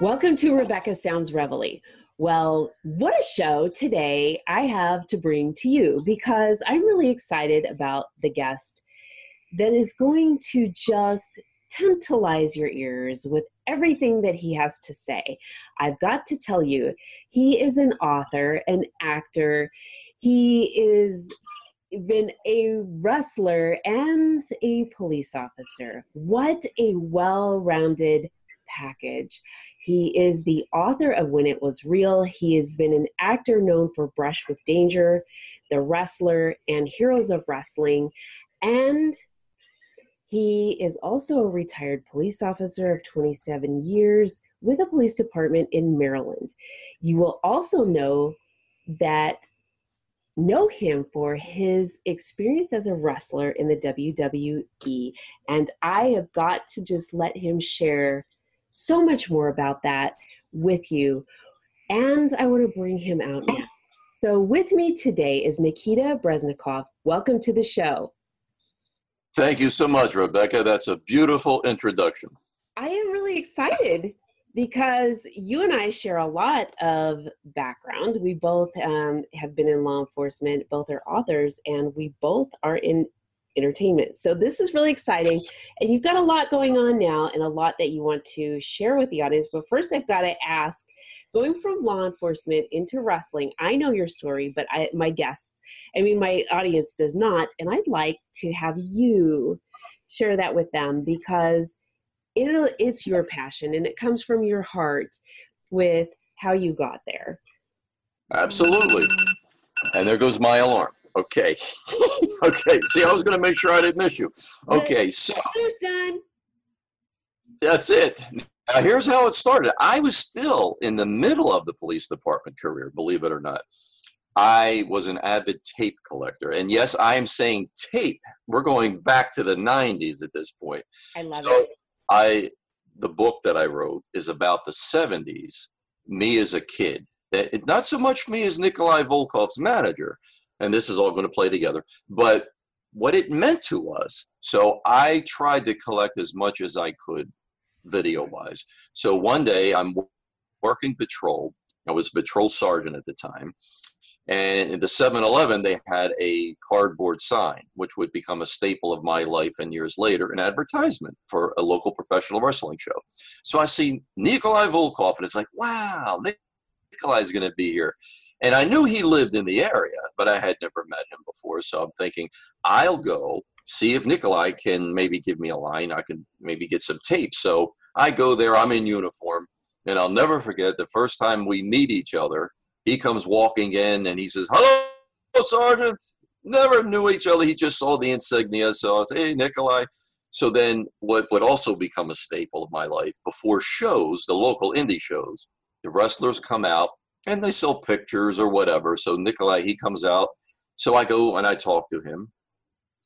Welcome to Rebecca Sounds Reveille. Well, what a show today I have to bring to you because I'm really excited about the guest that is going to just tantalize your ears with everything that he has to say. I've got to tell you, he is an author, an actor, he is been a wrestler and a police officer. What a well rounded package. He is the author of When It Was Real. He has been an actor known for Brush with Danger, The Wrestler, and Heroes of Wrestling. And he is also a retired police officer of 27 years with a police department in Maryland. You will also know that know him for his experience as a wrestler in the WWE and I have got to just let him share so much more about that with you. And I want to bring him out now. So, with me today is Nikita Breznikov. Welcome to the show. Thank you so much, Rebecca. That's a beautiful introduction. I am really excited because you and I share a lot of background. We both um, have been in law enforcement, both are authors, and we both are in entertainment. So this is really exciting. And you've got a lot going on now and a lot that you want to share with the audience. But first, I've got to ask going from law enforcement into wrestling, I know your story, but I, my guests, I mean, my audience does not. And I'd like to have you share that with them because it, it's your passion and it comes from your heart with how you got there. Absolutely. And there goes my alarm. Okay. okay. See, I was going to make sure I didn't miss you. Okay. So. That's it. Now, here's how it started. I was still in the middle of the police department career, believe it or not. I was an avid tape collector. And yes, I am saying tape. We're going back to the 90s at this point. I love so it. I the book that I wrote is about the 70s, me as a kid. It, not so much me as Nikolai Volkoff's manager, and this is all going to play together. But what it meant to us. So I tried to collect as much as I could video wise. So one day I'm working patrol. I was a patrol sergeant at the time. And in the 7 Eleven, they had a cardboard sign, which would become a staple of my life and years later, an advertisement for a local professional wrestling show. So I see Nikolai Volkoff, and it's like, wow, Nikolai's going to be here. And I knew he lived in the area, but I had never met him before. So I'm thinking, I'll go see if Nikolai can maybe give me a line. I can maybe get some tape. So I go there, I'm in uniform, and I'll never forget the first time we meet each other. He comes walking in and he says, Hello, Sergeant. Never knew each other. He just saw the insignia. So I was, Hey, Nikolai. So then, what would also become a staple of my life before shows, the local indie shows, the wrestlers come out and they sell pictures or whatever. So Nikolai, he comes out. So I go and I talk to him.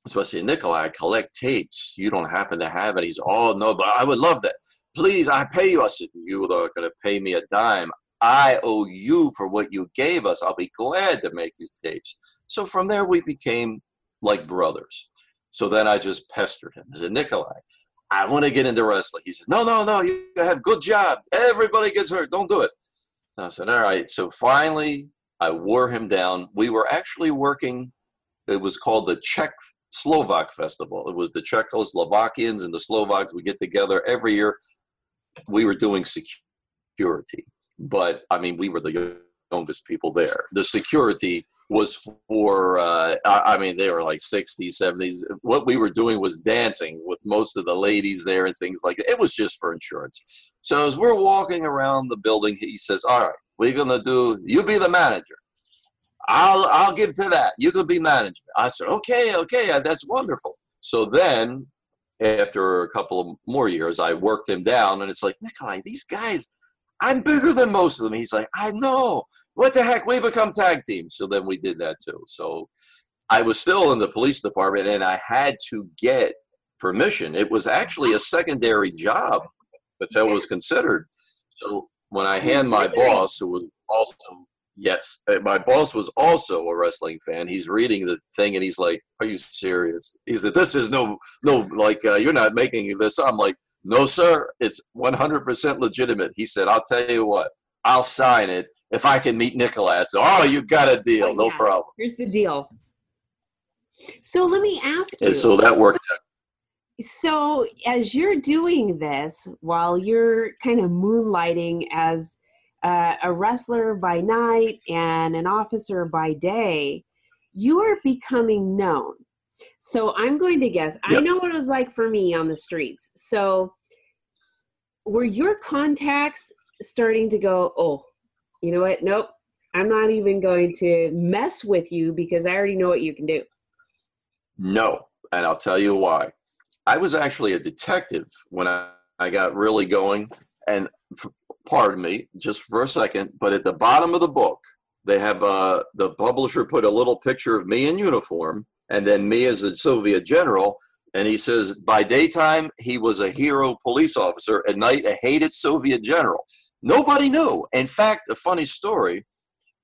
So I say, Nikolai, I collect tapes. You don't happen to have it. He's, oh, no, but I would love that. Please, I pay you. I said, you are going to pay me a dime. I owe you for what you gave us. I'll be glad to make you tapes. So from there, we became like brothers. So then I just pestered him. I said, Nikolai, I want to get into wrestling. He said, No, no, no, you have good job. Everybody gets hurt. Don't do it. I said, all right. So finally, I wore him down. We were actually working, it was called the Czech Slovak Festival. It was the Czechoslovakians and the Slovaks We get together every year. We were doing security, but I mean, we were the youngest people there. The security was for, uh, I mean, they were like 60s, 70s. What we were doing was dancing with most of the ladies there and things like that. It was just for insurance. So as we're walking around the building, he says, "All right, we're gonna do. You be the manager. I'll I'll give to that. You can be manager." I said, "Okay, okay, that's wonderful." So then, after a couple of more years, I worked him down, and it's like Nikolai, these guys, I'm bigger than most of them. He's like, "I know. What the heck? We become tag teams." So then we did that too. So I was still in the police department, and I had to get permission. It was actually a secondary job how it was considered. So when I hand my boss, who was also yes, uh, my boss was also a wrestling fan. He's reading the thing and he's like, "Are you serious?" He said, "This is no, no, like uh, you're not making this." I'm like, "No, sir, it's 100% legitimate." He said, "I'll tell you what, I'll sign it if I can meet Nicholas." Oh, you got a deal, oh, no problem. Here's the deal. So let me ask you. And so that worked out. So as you're doing this, while you're kind of moonlighting as uh, a wrestler by night and an officer by day, you are becoming known. So I'm going to guess. Yes. I know what it was like for me on the streets. So were your contacts starting to go, oh, you know what? Nope. I'm not even going to mess with you because I already know what you can do. No. And I'll tell you why. I was actually a detective when I, I got really going. And pardon me, just for a second, but at the bottom of the book, they have uh, the publisher put a little picture of me in uniform and then me as a Soviet general. And he says, by daytime, he was a hero police officer. At night, a hated Soviet general. Nobody knew. In fact, a funny story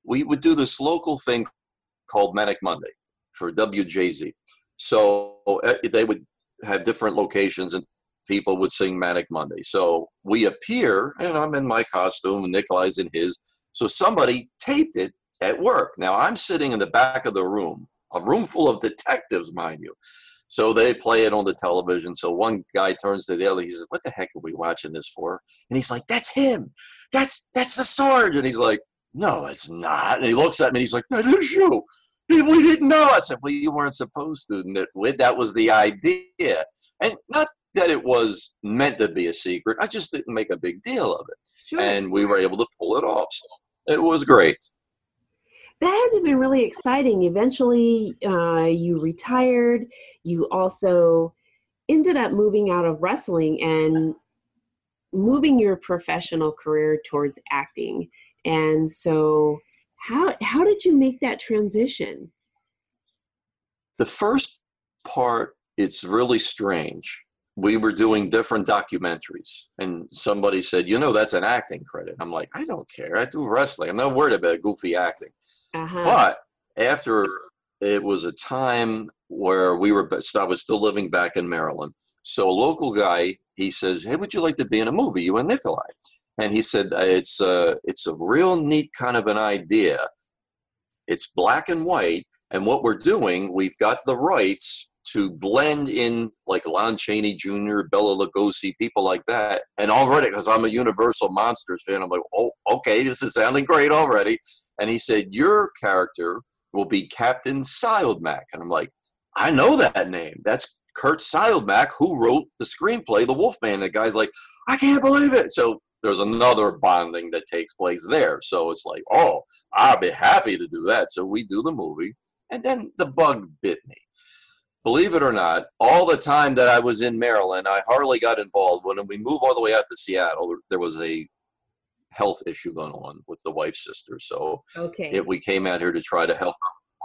we would do this local thing called Manic Monday for WJZ. So uh, they would have different locations and people would sing Manic Monday. So we appear, and I'm in my costume, and Nikolai's in his. So somebody taped it at work. Now I'm sitting in the back of the room, a room full of detectives, mind you. So they play it on the television. So one guy turns to the other. He says, "What the heck are we watching this for?" And he's like, "That's him. That's that's the sword." And he's like, "No, it's not." And he looks at me. and He's like, "That is you." We didn't know. I said, "Well, you weren't supposed to." That was the idea, and not that it was meant to be a secret. I just didn't make a big deal of it. Sure. And we were able to pull it off. So it was great. That had to have been really exciting. Eventually, uh, you retired. You also ended up moving out of wrestling and moving your professional career towards acting. And so, how how did you make that transition? The first part, it's really strange we were doing different documentaries and somebody said you know that's an acting credit i'm like i don't care i do wrestling i'm not worried about goofy acting uh-huh. but after it was a time where we were i was still living back in maryland so a local guy he says hey would you like to be in a movie you and nikolai and he said it's a, it's a real neat kind of an idea it's black and white and what we're doing we've got the rights to blend in like Lon Chaney Jr., Bela Lugosi, people like that. And already, because I'm a Universal Monsters fan, I'm like, oh, okay, this is sounding great already. And he said, your character will be Captain Siodmak. And I'm like, I know that name. That's Curt Siodmak, who wrote the screenplay, The Wolfman. The guy's like, I can't believe it. So there's another bonding that takes place there. So it's like, oh, I'll be happy to do that. So we do the movie. And then the bug bit me believe it or not, all the time that I was in Maryland, I hardly got involved. When we moved all the way out to Seattle, there was a health issue going on with the wife's sister. So okay. It, we came out here to try to help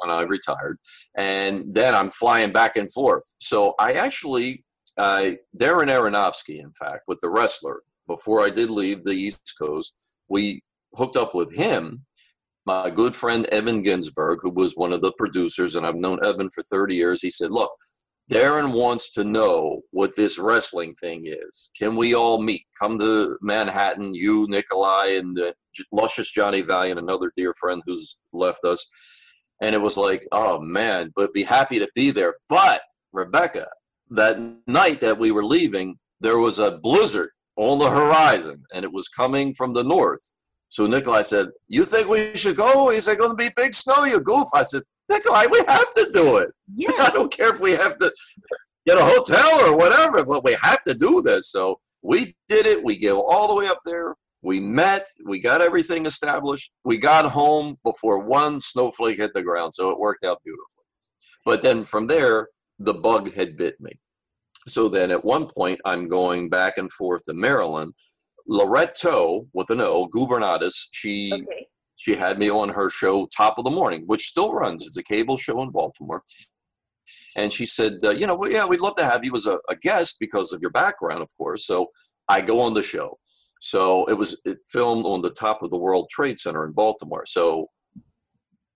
when I retired. And then I'm flying back and forth. So I actually, uh, Darren Aronofsky, in fact, with the wrestler, before I did leave the East Coast, we hooked up with him my good friend Evan Ginzburg, who was one of the producers, and I've known Evan for 30 years, he said, Look, Darren wants to know what this wrestling thing is. Can we all meet? Come to Manhattan, you, Nikolai, and the luscious Johnny Valiant, another dear friend who's left us. And it was like, oh man, but be happy to be there. But Rebecca, that night that we were leaving, there was a blizzard on the horizon, and it was coming from the north. So Nikolai said, You think we should go? He said, Going to be big snow, you goof. I said, Nikolai, we have to do it. Yeah. I don't care if we have to get a hotel or whatever, but we have to do this. So we did it. We go all the way up there. We met. We got everything established. We got home before one snowflake hit the ground. So it worked out beautifully. But then from there, the bug had bit me. So then at one point, I'm going back and forth to Maryland Loretto with an O, Gubernatis, she okay. She had me on her show Top of the Morning, which still runs. It's a cable show in Baltimore. And she said, uh, you know, well, yeah, we'd love to have you as a, a guest because of your background, of course. So I go on the show. So it was it filmed on the top of the World Trade Center in Baltimore. So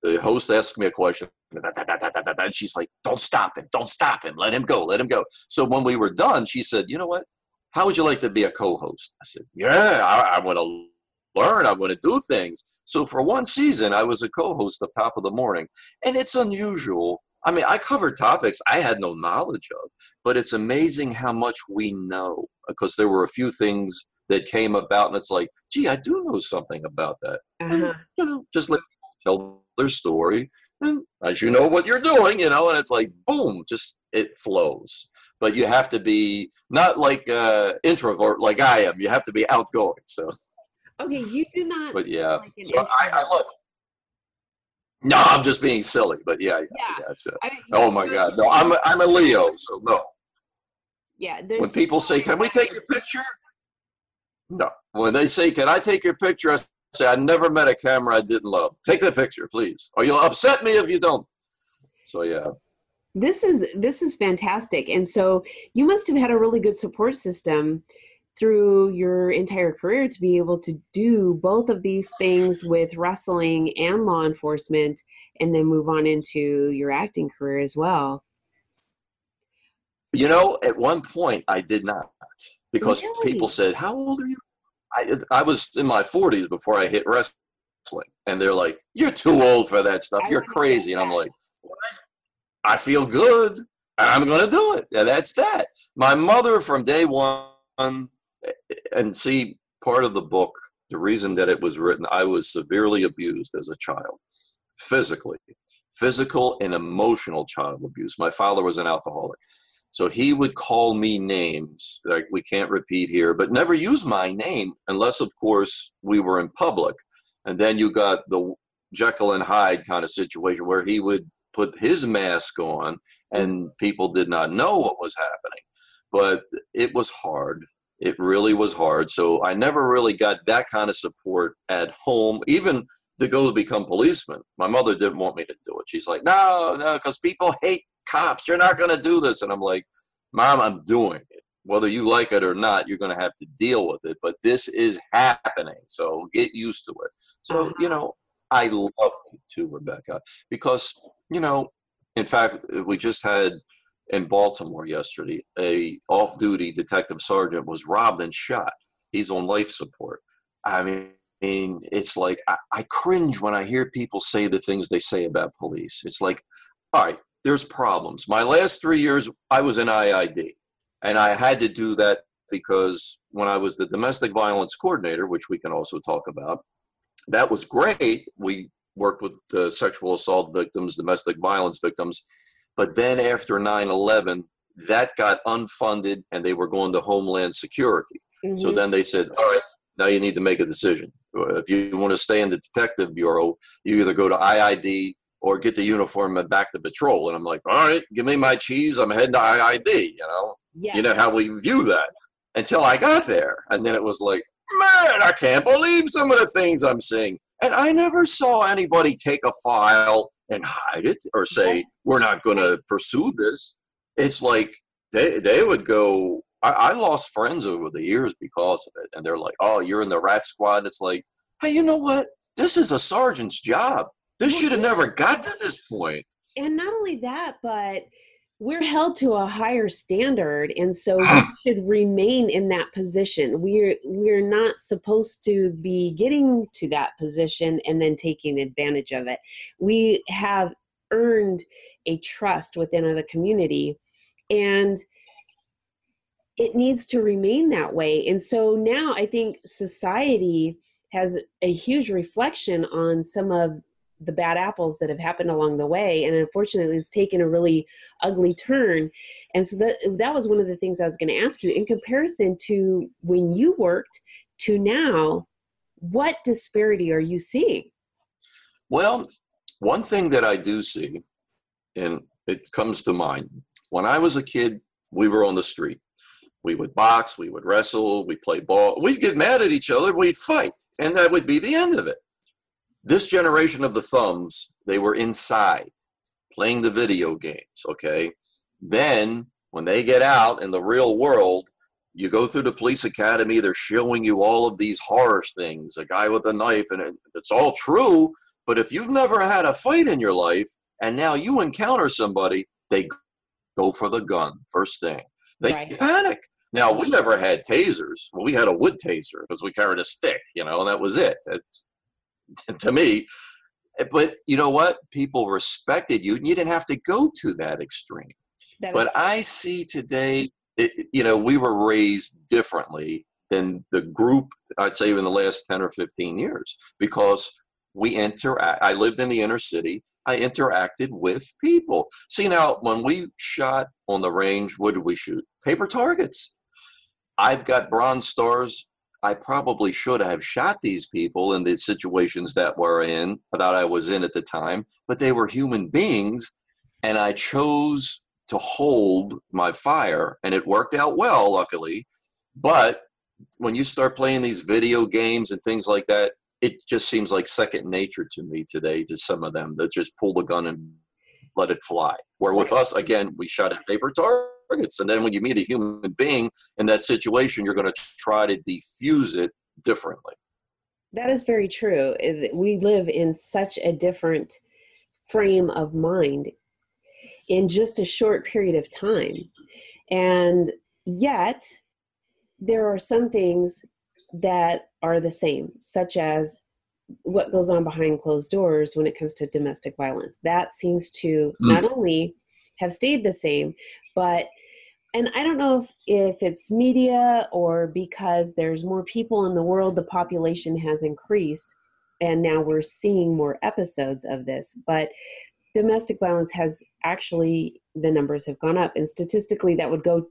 the host asked me a question, and she's like, "Don't stop him! Don't stop him! Let him go! Let him go!" So when we were done, she said, "You know what? How would you like to be a co-host?" I said, "Yeah, I, I want to learn. I want to do things." So for one season, I was a co-host of Top of the Morning, and it's unusual. I mean, I covered topics I had no knowledge of, but it's amazing how much we know because there were a few things that came about, and it's like, gee, I do know something about that. Uh-huh. And, you know, just let tell their story, and as you know what you're doing, you know, and it's like, boom, just it flows. But you have to be not like uh, introvert like I am. You have to be outgoing. So. Okay, you do not. But yeah, like so I, I love. No, I'm just being silly, but yeah, yeah. yeah I mean, oh my God, no, I'm a, I'm a Leo, so no. Yeah, when people say, "Can we take your picture?" No. When they say, Can I take your picture? I say, I never met a camera I didn't love. Take the picture, please. Or you'll upset me if you don't. So yeah. This is this is fantastic. And so you must have had a really good support system through your entire career to be able to do both of these things with wrestling and law enforcement and then move on into your acting career as well. You know, at one point I did not because really? people said, "How old are you?" I I was in my 40s before I hit wrestling, and they're like, "You're too old for that stuff. You're crazy." And I'm like, what? "I feel good. I'm going to do it." And that's that. My mother from day one, and see part of the book. The reason that it was written, I was severely abused as a child, physically, physical and emotional child abuse. My father was an alcoholic. So he would call me names that we can't repeat here, but never use my name unless, of course, we were in public. And then you got the Jekyll and Hyde kind of situation where he would put his mask on and people did not know what was happening. But it was hard. It really was hard. So I never really got that kind of support at home, even to go to become policeman. My mother didn't want me to do it. She's like, no, no, because people hate cops, you're not going to do this. And I'm like, Mom, I'm doing it. Whether you like it or not, you're going to have to deal with it. But this is happening. So get used to it. So, you know, I love you too, Rebecca, because, you know, in fact, we just had in Baltimore yesterday, a off-duty detective sergeant was robbed and shot. He's on life support. I mean, it's like I, I, cringe when I hear people say the things they say about police. It's like, all right, there's problems. My last three years, I was in IID, and I had to do that because when I was the domestic violence coordinator, which we can also talk about, that was great. We worked with uh, sexual assault victims, domestic violence victims. But then after 9 11, that got unfunded and they were going to Homeland Security. Mm-hmm. So then they said, all right, now you need to make a decision. If you want to stay in the Detective Bureau, you either go to IID or get the uniform and back to patrol. And I'm like, all right, give me my cheese. I'm heading to IID. You know, yes. you know how we view that. Until I got there, and then it was like, man, I can't believe some of the things I'm seeing. And I never saw anybody take a file and hide it or say we're not going to pursue this. It's like they they would go. I, I lost friends over the years because of it, and they're like, "Oh, you're in the rat squad." It's like, hey, you know what? This is a sergeant's job. This should have never got to this point. And not only that, but we're held to a higher standard and so we should remain in that position. We're we're not supposed to be getting to that position and then taking advantage of it. We have earned a trust within the community and it needs to remain that way. And so now i think society has a huge reflection on some of the bad apples that have happened along the way and unfortunately it's taken a really ugly turn. And so that that was one of the things i was going to ask you. In comparison to when you worked to now what disparity are you seeing? Well one thing that i do see and it comes to mind when i was a kid we were on the street. We would box we would wrestle we'd play ball. We'd get mad at each other we'd fight and that would be the end of it this generation of the thumbs, they were inside playing the video games, okay? Then when they get out in the real world, you go through the police academy, they're showing you all of these horror things, a guy with a knife, and it's all true. But if you've never had a fight in your life and now you encounter somebody, they go for the gun first thing. They right. panic. Now we never had tasers. Well, we had a wood taser because we carried a stick, you know, and that was it. It's, to me, eh, but you know what? People respected you, and you didn't have to go to that extreme. That but I see today, it, you know, we were raised differently than the group. I'd say in the last ten or fifteen years because we interact. I lived in the inner city. I interacted with people. See now, when we shot on the range, what did we shoot? Paper targets. I've got bronze stars I probably should have shot these people in the situations that we're in, that I was in at the time, but they were human beings, and I chose to hold my fire, and it worked out well, luckily. But when you start playing these video games and things like that, it just seems like second nature to me today to some of them that just pull the gun and let it fly. Where with us, again, we shot at paper target targets. And then when you meet a human being in that situation, you're going to try to defuse it differently. That is very true. We live in such a different frame of mind in just a short period of time. And yet, there are some things that are the same, such as what goes on behind closed doors when it comes to domestic violence. That seems to mm. not only have stayed the same, but and I don't know if, if it's media or because there's more people in the world, the population has increased, and now we're seeing more episodes of this. But domestic violence has actually, the numbers have gone up, and statistically, that would go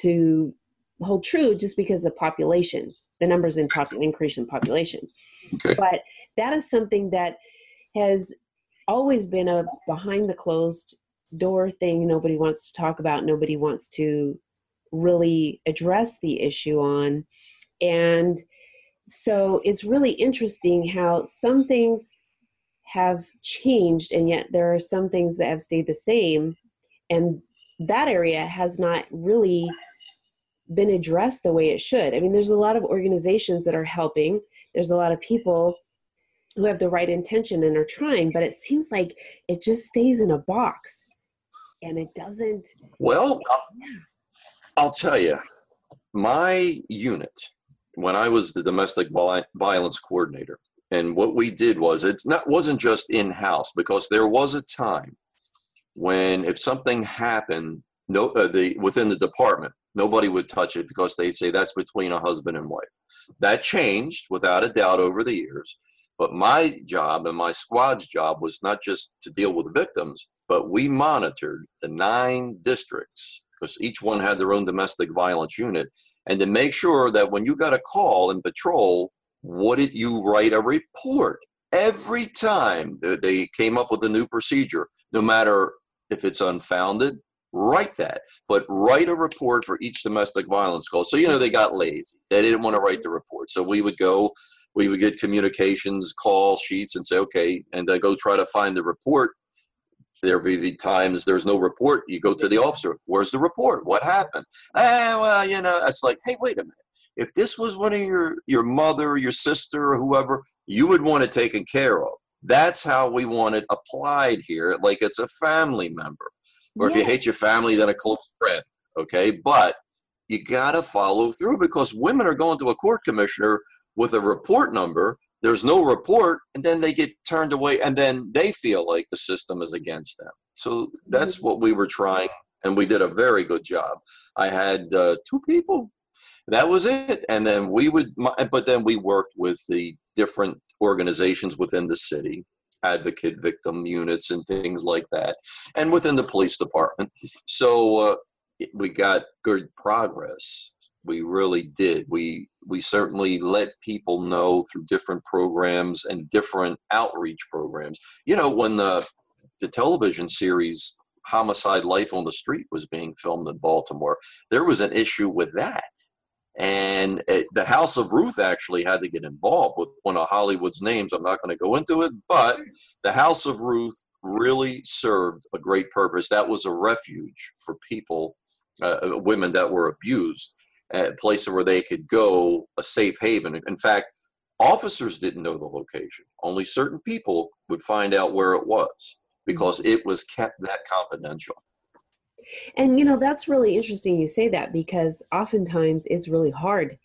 to hold true just because the population, the numbers in pop, increase in population. Okay. But that is something that has always been a behind the closed door thing nobody wants to talk about, nobody wants to really address the issue on. And so it's really interesting how some things have changed, and yet there are some things that have stayed the same. And that area has not really been addressed the way it should. I mean, there's a lot of organizations that are helping, there's a lot of people who have the right intention and are trying, but it seems like it just stays in a box and it doesn't. Well, yeah. I'll tell you, my unit, when I was the domestic violence coordinator, and what we did was it not wasn't just in house because there was a time when if something happened, no, uh, the within the department, nobody would touch it because they'd say that's between a husband and wife. That changed without a doubt over the years. But my job and my squad's job was not just to deal with victims, but we monitored the nine districts because each one had their own domestic violence unit and to make sure that when you got a call in patrol wouldn't you write a report? Every time they came up with a new procedure no matter if it's unfounded write that. But write a report for each domestic violence call. So you know they got lazy. They didn't want to write the report. So we would go we would get communications call sheets and say okay and then go try to find the report there be times there's no report. You go to the officer. Where's the report? What happened? Ah, well, you know, it's like, hey, wait a minute. If this was one of your your mother, your sister, or whoever, you would want it taken care of. That's how we want it applied here, like it's a family member. Or if you hate your family, then a close friend. Okay, but you got to follow through because women are going to a court commissioner with a report number there's no report and then they get turned away and then they feel like the system is against them. So that's mm-hmm. what we were trying and we did a very good job. I had uh, two people. That was it. And then we would but then we worked with the different organizations within the city advocate victim units and things like that and within the police department. So uh, we got good progress we really did. We we certainly let people know through different programs and different outreach programs. You know, when the the television series Homicide Life on the Street was being filmed in Baltimore, there was an issue with that. And it, the House of Ruth actually had to get involved with one of Hollywood's names. I'm not going to go into it, but the House of Ruth really served a great purpose. That was a refuge for people, uh, women that were abused a place where they could go, a safe haven. In fact, officers didn't know the location. Only certain people would find out where it was because it was kept that confidential. And you know, that's really interesting you say that because oftentimes it's really hard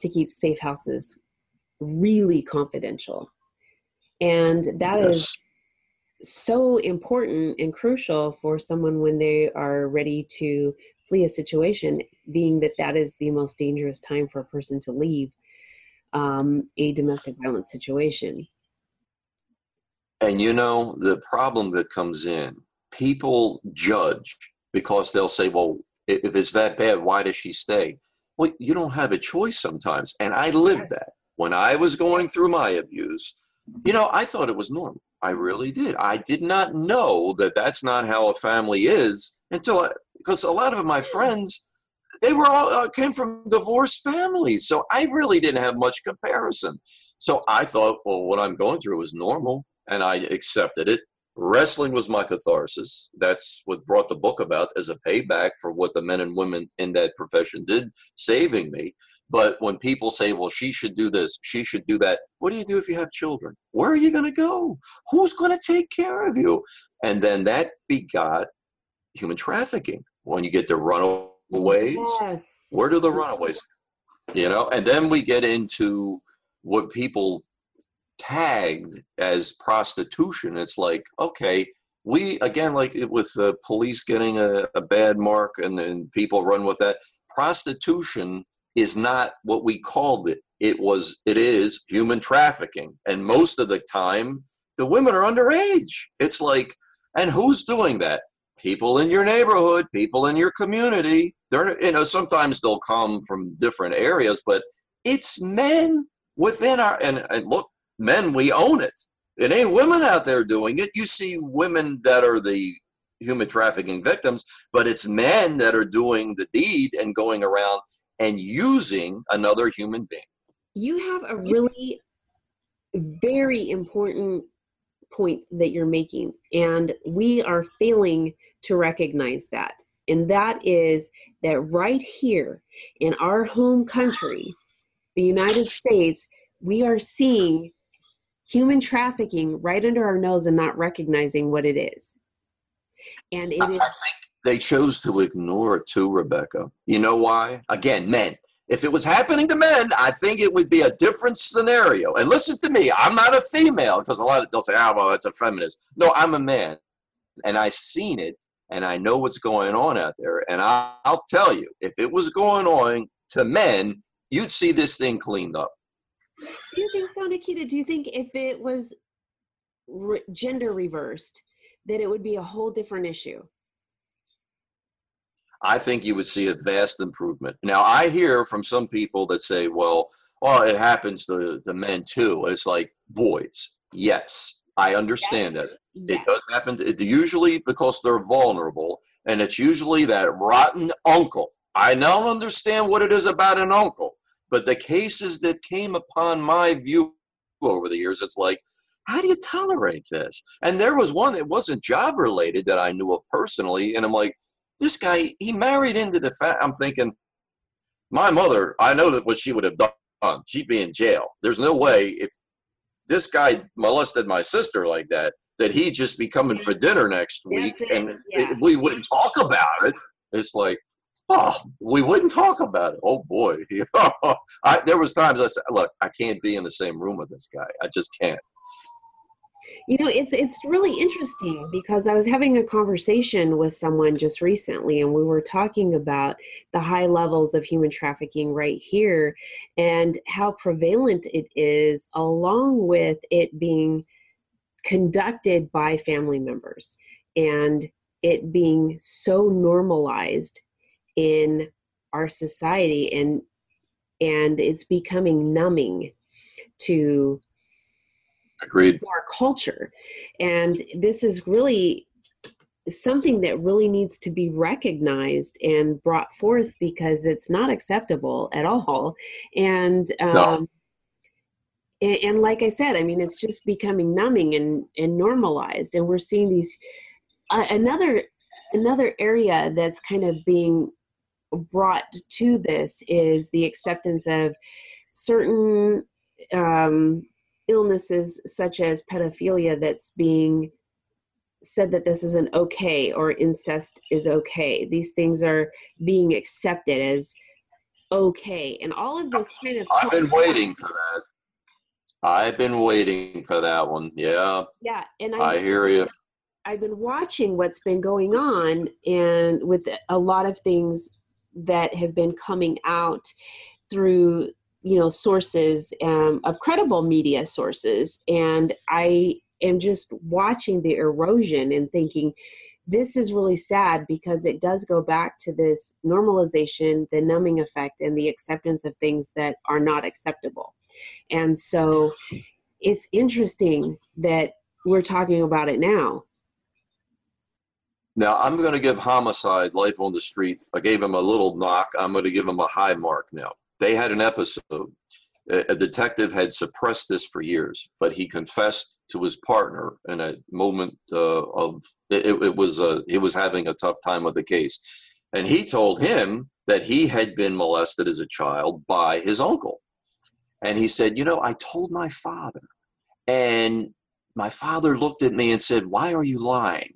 to keep safe houses really confidential. And that yes. is so important and crucial for someone when they are ready to flee a situation, being that that is the most dangerous time for a person to leave um, a domestic violence situation. And you know, the problem that comes in, people judge because they'll say, well, if it's that bad, why does she stay? Well, you don't have a choice sometimes. And I lived that. When I was going through my abuse, you know, I thought it was normal. I really did. I did not know that that's not how a family is until I, because a lot of my friends, they were all uh, came from divorced families. So I really didn't have much comparison. So I thought, well, what I'm going through is normal and I accepted it. Wrestling was my catharsis. That's what brought the book about as a payback for what the men and women in that profession did, saving me. But when people say, well, she should do this, she should do that, what do you do if you have children? Where are you going to go? Who's going to take care of you? And then that begot human trafficking. When you get to runaways, yes. where do the runaways? You know, and then we get into what people tagged as prostitution. It's like, okay, we again like with the police getting a, a bad mark and then people run with that. Prostitution is not what we called it. It was it is human trafficking. And most of the time the women are underage. It's like and who's doing that? People in your neighborhood, people in your community. They're you know, sometimes they'll come from different areas, but it's men within our and, and look, men, we own it. It ain't women out there doing it. You see women that are the human trafficking victims, but it's men that are doing the deed and going around and using another human being. You have a really very important point that you're making, and we are failing to recognize that. And that is that right here in our home country, the United States, we are seeing human trafficking right under our nose and not recognizing what it is. And it I, is. I think they chose to ignore it too, Rebecca. You know why? Again, men. If it was happening to men, I think it would be a different scenario. And listen to me, I'm not a female because a lot of they'll say, "Ah, oh, well, that's a feminist." No, I'm a man, and I've seen it, and I know what's going on out there. And I, I'll tell you, if it was going on to men, you'd see this thing cleaned up. Do you think so, Nikita? Do you think if it was re- gender reversed, that it would be a whole different issue? I think you would see a vast improvement. Now, I hear from some people that say, well, well, it happens to, to men too. It's like boys. Yes, I understand yes. that. Yes. It does happen. To, usually because they're vulnerable, and it's usually that rotten uncle. I now understand what it is about an uncle. But the cases that came upon my view over the years, it's like, how do you tolerate this? And there was one that wasn't job related that I knew of personally. And I'm like, this guy, he married into the fact. I'm thinking, my mother, I know that what she would have done, she'd be in jail. There's no way if this guy molested my sister like that, that he'd just be coming for dinner next week and yeah. we wouldn't talk about it. It's like, oh, we wouldn't talk about it. Oh boy, I, there was times I said, look, I can't be in the same room with this guy. I just can't. You know, it's it's really interesting because I was having a conversation with someone just recently, and we were talking about the high levels of human trafficking right here, and how prevalent it is, along with it being conducted by family members and it being so normalized in our society and and it's becoming numbing to agreed. our culture. And this is really something that really needs to be recognized and brought forth because it's not acceptable at all. And um no. And, and like i said i mean it's just becoming numbing and and normalized and we're seeing these uh, another another area that's kind of being brought to this is the acceptance of certain um, illnesses such as pedophilia that's being said that this isn't okay or incest is okay. These things are being accepted as okay. And all of this kind of. I've been waiting for that. I've been waiting for that one. Yeah. Yeah. And I, I hear you. I've been watching what's been going on and with a lot of things that have been coming out through you know sources um, of credible media sources and i am just watching the erosion and thinking this is really sad because it does go back to this normalization the numbing effect and the acceptance of things that are not acceptable and so it's interesting that we're talking about it now now I'm going to give Homicide Life on the Street. I gave him a little knock. I'm going to give him a high mark now. They had an episode. A detective had suppressed this for years, but he confessed to his partner in a moment uh, of it, it was uh, he was having a tough time with the case, and he told him that he had been molested as a child by his uncle, and he said, "You know, I told my father, and my father looked at me and said, "Why are you lying?"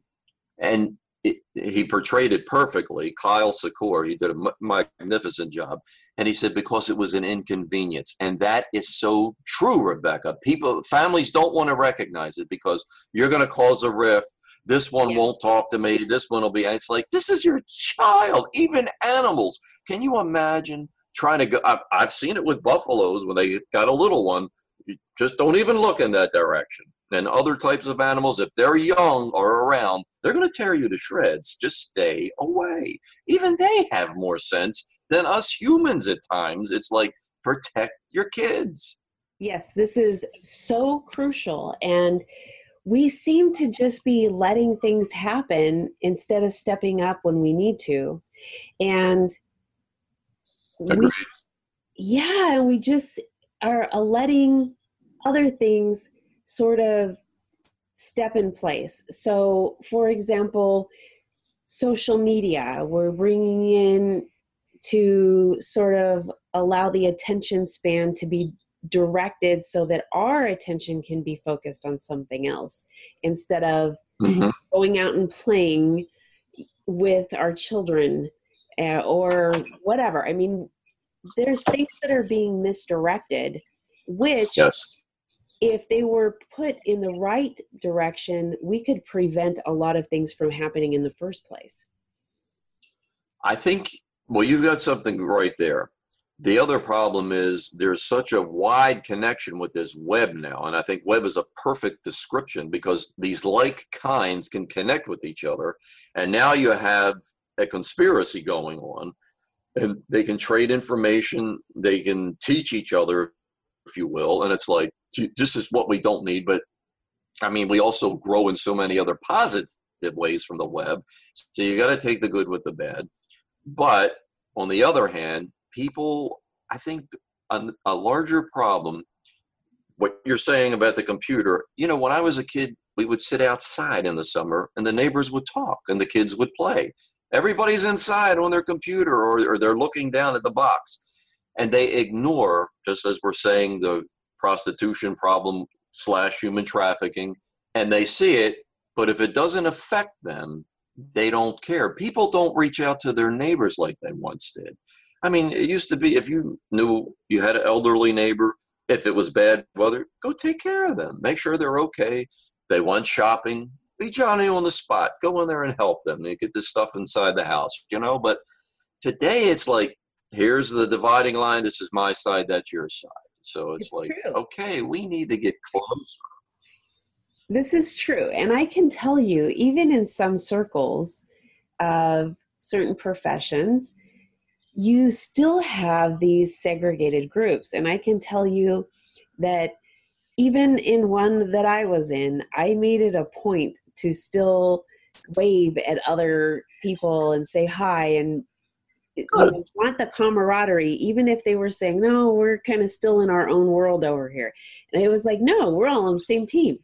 And it, he portrayed it perfectly. Kyle Secor, he did a magnificent job. And he said, because it was an inconvenience. And that is so true, Rebecca. People, families don't want to recognize it because you're going to cause a rift. This one yes. won't talk to me. This one will be. It's like, this is your child, even animals. Can you imagine trying to go? I've, I've seen it with buffaloes when they got a little one. You just don't even look in that direction and other types of animals, if they're young or around, they're going to tear you to shreds. Just stay away. Even they have more sense than us humans at times. It's like protect your kids. Yes, this is so crucial. And we seem to just be letting things happen instead of stepping up when we need to. And we, yeah, and we just are letting other things sort of step in place. So, for example, social media, we're bringing in to sort of allow the attention span to be directed so that our attention can be focused on something else instead of mm-hmm. going out and playing with our children uh, or whatever. I mean, there's things that are being misdirected, which yes if they were put in the right direction, we could prevent a lot of things from happening in the first place. I think, well, you've got something right there. The other problem is there's such a wide connection with this web now. And I think web is a perfect description because these like kinds can connect with each other. And now you have a conspiracy going on and they can trade information, they can teach each other if you will. And it's like, this is what we don't need. But I mean, we also grow in so many other positive ways from the web. So you got to take the good with the bad. But on the other hand, people, I think a, a larger problem, what you're saying about the computer, you know, when I was a kid, we would sit outside in the summer and the neighbors would talk and the kids would play. Everybody's inside on their computer or, or they're looking down at the box and they ignore, just as we're saying, the prostitution problem slash human trafficking, and they see it, but if it doesn't affect them, they don't care. People don't reach out to their neighbors like they once did. I mean, it used to be if you knew you had an elderly neighbor, if it was bad weather, go take care of them. Make sure they're okay. They went shopping, be Johnny on the spot. Go in there and help them. They get this stuff inside the house, you know. But today it's like here's the dividing line. This is my side. That's your side. So it's, it's like, true. okay, we need to get closer. This is true. And I can tell you, even in some circles of certain professions, you still have these segregated groups. And I can tell you that even in one that I was in, I made it a point to still wave at other people and say hi and you want the camaraderie, even if they were saying, no, we're kind of still in our own world over here. And it was like, no, we're all on the same team.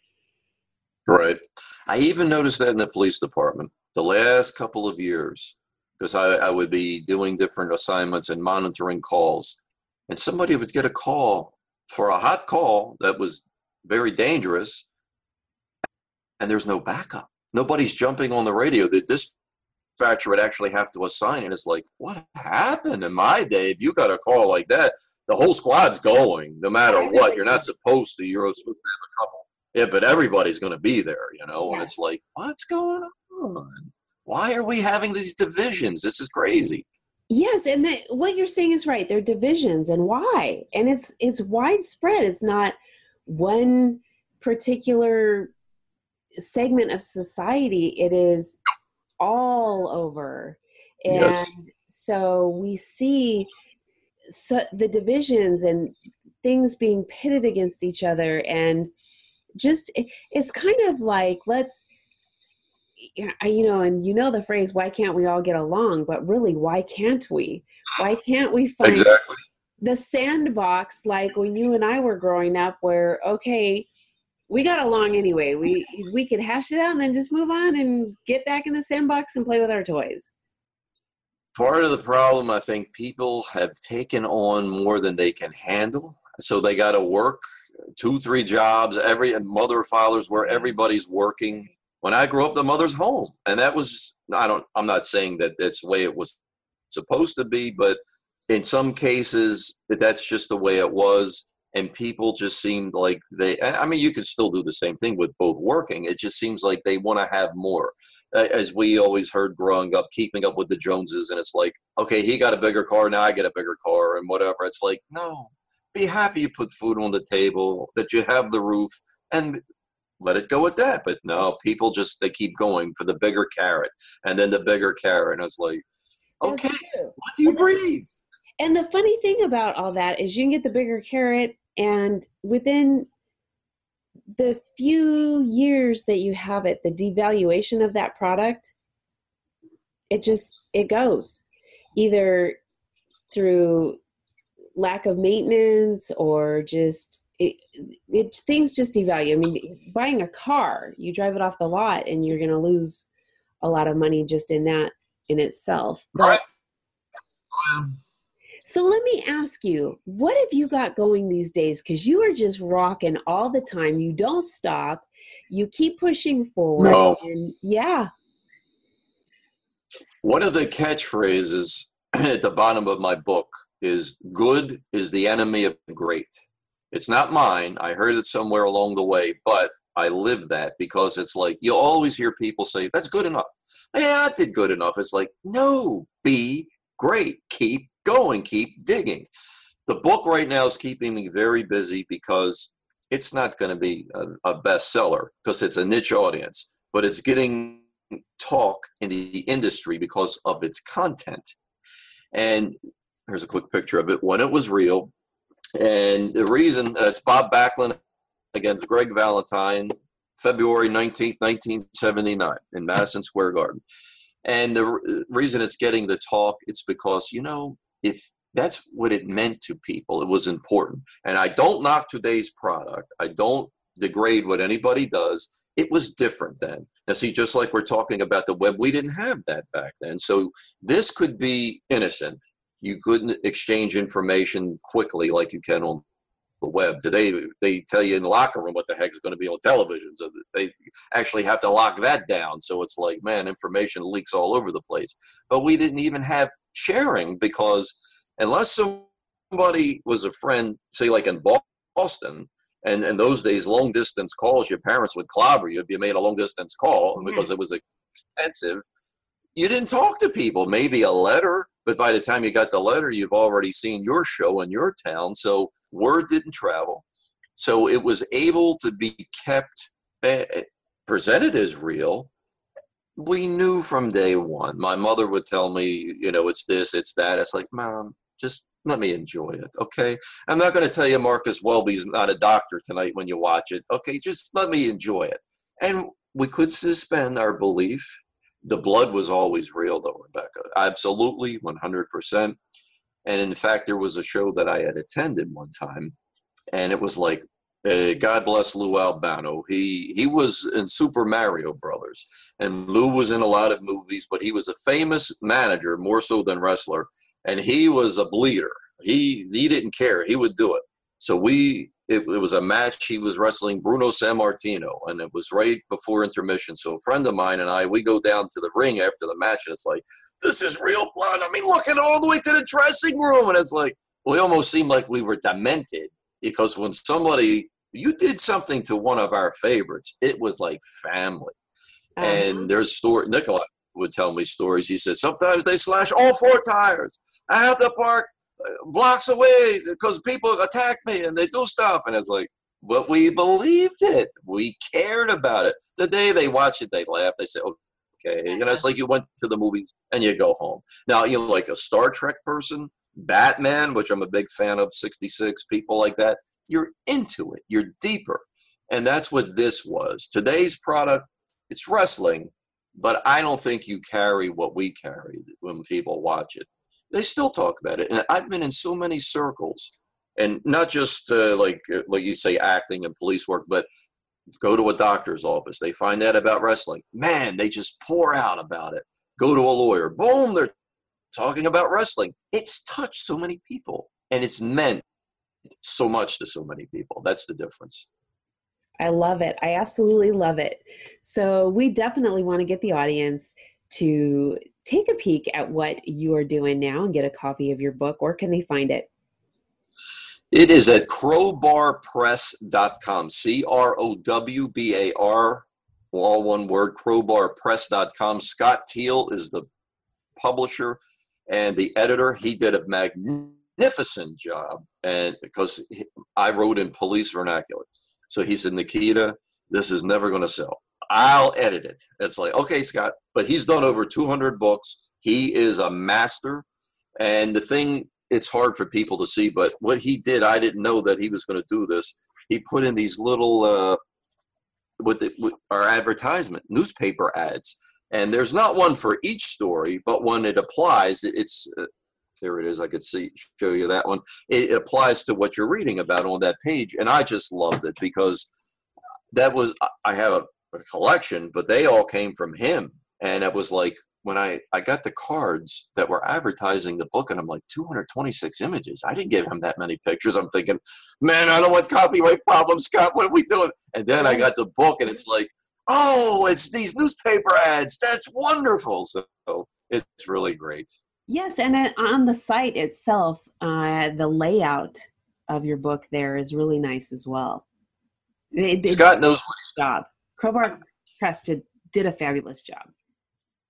Right. I even noticed that in the police department the last couple of years. because I, I would be doing different assignments and monitoring calls. And somebody would get a call for a hot call that was very dangerous, and there's no backup. Nobody's jumping on the radio. The dispatcher would actually have to assign it. It's like, what happened in my day? If you got a call like that, the whole squad's going, no matter what. You're not supposed to. You're supposed to have a couple. Yeah, but everybody's going to be there, you know. Yes. And it's like, what's going on? Why are we having these divisions? This is crazy. Yes, and the, what you're saying is right. They're divisions, and why? And it's it's widespread. It's not one particular segment of society. It is all over, and yes. so we see so the divisions and things being pitted against each other, and just it's kind of like let's you know, and you know the phrase, why can't we all get along? But really, why can't we? Why can't we find exactly. the sandbox like when you and I were growing up where, okay, we got along anyway. We we could hash it out and then just move on and get back in the sandbox and play with our toys. Part of the problem, I think, people have taken on more than they can handle. So they got to work two, three jobs. Every mother, fathers, where everybody's working when I grew up, the mother's home, and that was I don't. I'm not saying that that's the way it was supposed to be, but in some cases, that's just the way it was. And people just seemed like they. I mean, you could still do the same thing with both working. It just seems like they want to have more. As we always heard growing up, keeping up with the Joneses, and it's like, okay, he got a bigger car, now I get a bigger car, and whatever. It's like, no, be happy you put food on the table, that you have the roof, and let it go at that. But no, people just they keep going for the bigger carrot and then the bigger carrot. And it's like, okay, let you breathe. And the funny thing about all that is you can get the bigger carrot and within the few years that you have it, the devaluation of that product, it just it goes either through lack of maintenance or just it, it things just devalue. I mean, buying a car, you drive it off the lot, and you're going to lose a lot of money just in that in itself. But, right. Um, so let me ask you, what have you got going these days? Because you are just rocking all the time. You don't stop. You keep pushing forward. No. And yeah. One of the catchphrases at the bottom of my book is good is the enemy of great. It's not mine. I heard it somewhere along the way, but I live that because it's like you always hear people say, that's good enough. Yeah, I did good enough. It's like, no, be great. Keep going, keep digging. The book right now is keeping me very busy because it's not going to be a, a bestseller because it's a niche audience, but it's getting talk in the industry because of its content. And here's a quick picture of it. When it was real, and the reason uh, it's Bob Backlund against Greg Valentine, February 19th, 1979, in Madison Square Garden. And the re- reason it's getting the talk, it's because, you know, if that's what it meant to people, it was important. And I don't knock today's product, I don't degrade what anybody does. It was different then. Now, see, just like we're talking about the web, we didn't have that back then. So this could be innocent you couldn't exchange information quickly like you can on the web. Today, they tell you in the locker room what the heck is going to be on television. So they actually have to lock that down. So it's like, man, information leaks all over the place. But we didn't even have sharing because unless somebody was a friend, say like in Boston, and in those days, long distance calls, your parents would clobber you if you made a long distance call because mm-hmm. it was expensive you didn't talk to people. Maybe a letter, but by the time you got the letter, you've already seen your show in your town. So word didn't travel. So it was able to be kept, uh, presented as real. We knew from day one. My mother would tell me, you know, it's this, it's that. It's like, mom, just let me enjoy it, okay? I'm not going to tell you Marcus Welby's not a doctor tonight when you watch it. Okay, just let me enjoy it. And we could suspend our belief the blood was always real though rebecca absolutely 100% and in fact there was a show that i had attended one time and it was like Uh, God bless Lou Albano. He he was in Super Mario Brothers, and Lou was in a lot of movies, but he was a famous manager more so than wrestler, and he was a bleeder. He he didn't care. He would do it. So we it, it was a match. He was wrestling Bruno Sammartino, and it was right before intermission. So a friend of mine and I we go down to the ring after the match, and it's like this is real blood. I mean, look at all the way to the dressing room, and it's like we almost seemed like we were demented because when somebody you did something to one of our favorites, it was like family. Uh-huh. And there's story. Nikolai would tell me stories. He said sometimes they slash all four tires. I have to park blocks away because people attack me and they do stuff. And it's like, but we believed it. We cared about it. The day they watch it, they laugh. They say, okay. You know, it's uh-huh. like you went to the movies and you go home. Now, you know, like a Star Trek person, Batman, which I'm a big fan of, 66, people like that, you're into it, you're deeper. And that's what this was. Today's product, it's wrestling, but I don't think you carry what we carried when people watch it. They still talk about it. And I've been in so many circles, and not just uh, like, uh, like you say, acting and police work, but go to a doctor's office. They find out about wrestling. Man, they just pour out about it. Go to a lawyer. Boom, they're talking about wrestling. It's touched so many people and it's meant so much to so many people. That's the difference. I love it. I absolutely love it. So, we definitely want to get the audience to take a peek at what you are doing now and get a copy of your book. Where can they find it? It is at crowbarpress.com. C R O W B A R, all one word, crowbarpress.com. Scott Teal is the publisher and the editor. He did a magnificent job, and because I wrote in police vernacular. So he said, Nikita, this is never going to sell. I'll edit it. It's like, okay, Scott, but he's done over 200 books. He is a master. And the thing, it's hard for people to see, but what he did, I didn't know that he was going to do this. He put in these little, uh, with, the, with our advertisement, newspaper ads and there's not one for each story but when it applies it's uh, it is i could see show you that one it, applies to what you're reading about on that page and i just loved it because that was i have a collection but they all came from him and it was like when I, I got the cards that were advertising the book, and I'm like, 226 images. I didn't give him that many pictures. I'm thinking, man, I don't want copyright problems, Scott. What are we doing? And then I got the book, and it's like, oh, it's these newspaper ads. That's wonderful. So it's really great. Yes, and on the site itself, uh, the layout of your book there is really nice as well. It, Scott knows what he's job. Crowbar Press did, did a fabulous job.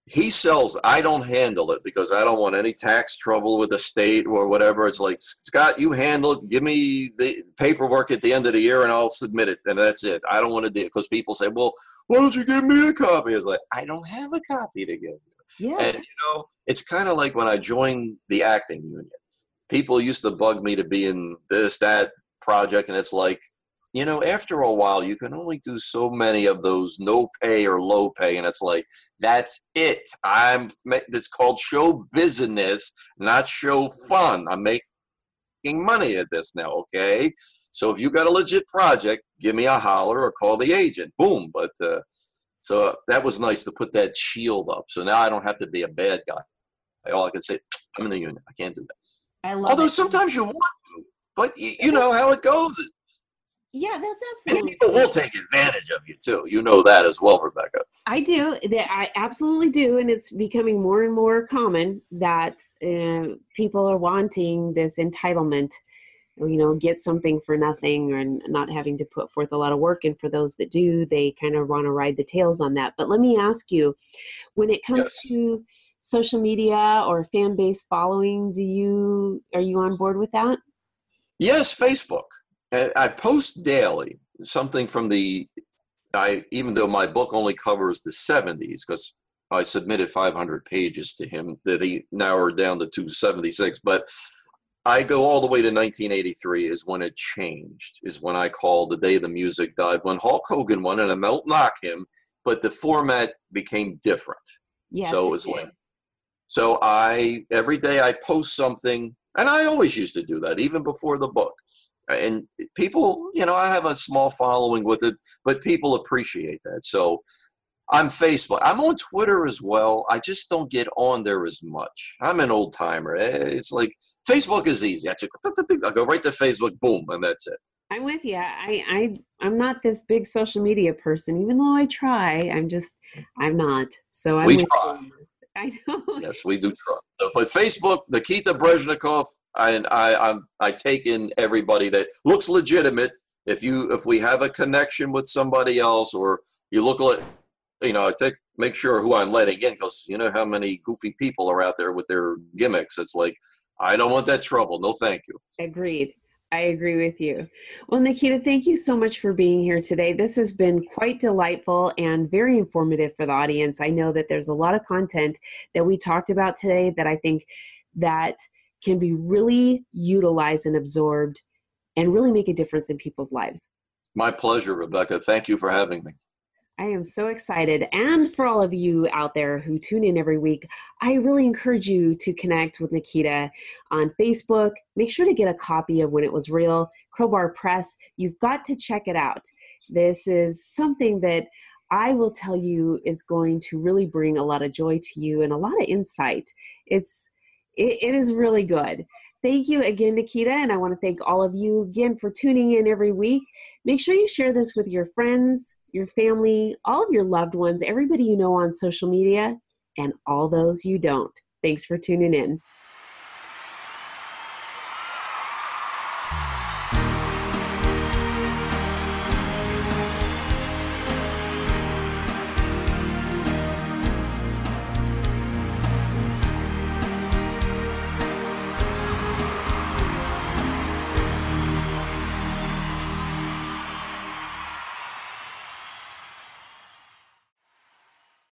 He sells i don't handle it because i don't want any tax trouble with the state or whatever. It's like scott you handle it. Give me the paperwork at the end of the year and i'll submit it. And that's it. I don't want to do it because people say well why don't you give me a copy? It's like i don't have a copy to give you. Yeah. and you know it's kind of like when i joined the acting union. People used to bug me to be in this that project and it's like you know, after a while, you can only do so many of those no pay or low pay, and it's like that's it. I'm. It's called show business, not show fun. I'm making money at this now. Okay, so if you got a legit project, give me a holler or call the agent. Boom. But uh, so that was nice to put that shield up. So now I don't have to be a bad guy. All I can say, I'm in the unit. I can't do that. I love Although it. sometimes you want to, but you, you know how it goes. Yeah, that's absolutely. people will take advantage of you too. You know that as well, Rebecca. I do. That I absolutely do, and it's becoming more and more common that uh, people are wanting this entitlement. You know, get something for nothing, and not having to put forth a lot of work. And for those that do, they kind of want to ride the tails on that. But let me ask you, when it comes yes. to social media or fan base following, do you are you on board with that? Yes, Facebook. I post daily something from the I even though my book only covers the 70s because I submitted 500 pages to him that he narrowed down to 276 but I go all the way to 1983 is when it changed is when I called the day the music died when Hulk Hogan won and I melt knock him but the format became different. Yes, so it was like so I every day I post something and I always used to do that even before the book and people, you know, I have a small following with it, but people appreciate that. So I'm Facebook. I'm on Twitter as well. I just don't get on there as much. I'm an old timer. Eh, it's like Facebook is easy. I, just, I go right to Facebook, boom, and that's it. I'm with you. I, I I'm not this big social media person, even though I try. I'm just I'm not. So I'm we try. I know. Yes, we do try. But Facebook, Nikita Breznikov, I I I'm, I take in everybody that looks legitimate. If you if we have a connection with somebody else, or you look like you know, I take make sure who I'm letting in because you know how many goofy people are out there with their gimmicks. It's like I don't want that trouble. No, thank you. Agreed. I agree with you. Well, Nikita, thank you so much for being here today. This has been quite delightful and very informative for the audience. I know that there's a lot of content that we talked about today that I think that can be really utilized and absorbed and really make a difference in people's lives. My pleasure, Rebecca. Thank you for having me. I am so excited. And for all of you out there who tune in every week, I really encourage you to connect with Nikita on Facebook. Make sure to get a copy of When It Was Real, Crowbar Press. You've got to check it out. This is something that I will tell you is going to really bring a lot of joy to you and a lot of insight. It's it, it is really good. Thank you again, Nikita, and I want to thank all of you again for tuning in every week. Make sure you share this with your friends, your family, all of your loved ones, everybody you know on social media, and all those you don't. Thanks for tuning in.